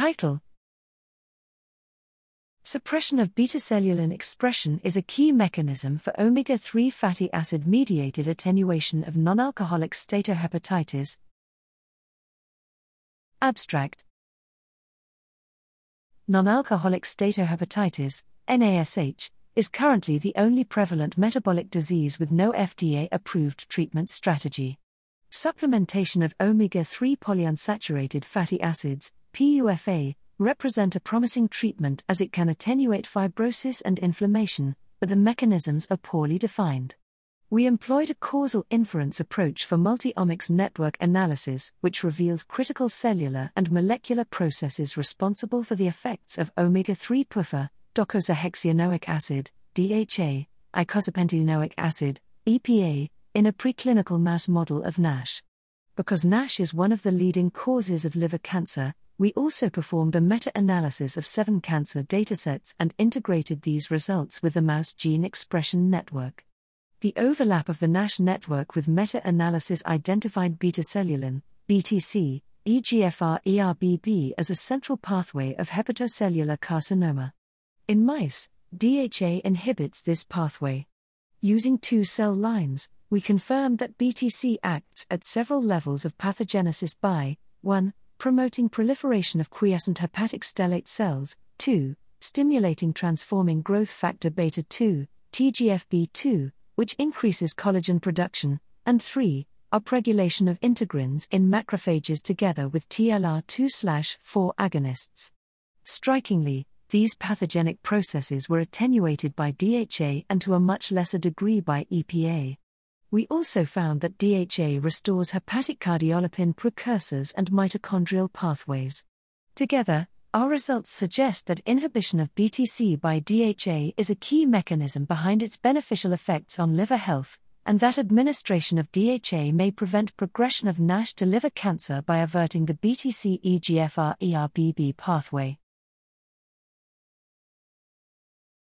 Title Suppression of beta-cellulin expression is a key mechanism for omega 3 fatty acid mediated attenuation of non alcoholic steatohepatitis. Abstract Non alcoholic steatohepatitis, NASH, is currently the only prevalent metabolic disease with no FDA approved treatment strategy. Supplementation of omega 3 polyunsaturated fatty acids, PUFA, represent a promising treatment as it can attenuate fibrosis and inflammation, but the mechanisms are poorly defined. We employed a causal inference approach for multi-omics network analysis, which revealed critical cellular and molecular processes responsible for the effects of omega 3 PUFA, docosahexaenoic acid, DHA, eicosapentaenoic acid, EPA, in a preclinical mouse model of NASH. Because NASH is one of the leading causes of liver cancer, we also performed a meta analysis of seven cancer datasets and integrated these results with the mouse gene expression network. The overlap of the NASH network with meta analysis identified beta cellulin, BTC, EGFR ERBB as a central pathway of hepatocellular carcinoma. In mice, DHA inhibits this pathway. Using two cell lines, we confirmed that BTC acts at several levels of pathogenesis by 1 promoting proliferation of quiescent hepatic stellate cells, 2. stimulating transforming growth factor beta 2, TGFB2, which increases collagen production, and 3. upregulation of integrins in macrophages together with TLR2 4 agonists. Strikingly, these pathogenic processes were attenuated by DHA and to a much lesser degree by EPA. We also found that DHA restores hepatic cardiolipin precursors and mitochondrial pathways. Together, our results suggest that inhibition of BTC by DHA is a key mechanism behind its beneficial effects on liver health, and that administration of DHA may prevent progression of NASH to liver cancer by averting the BTC EGFR ERBB pathway.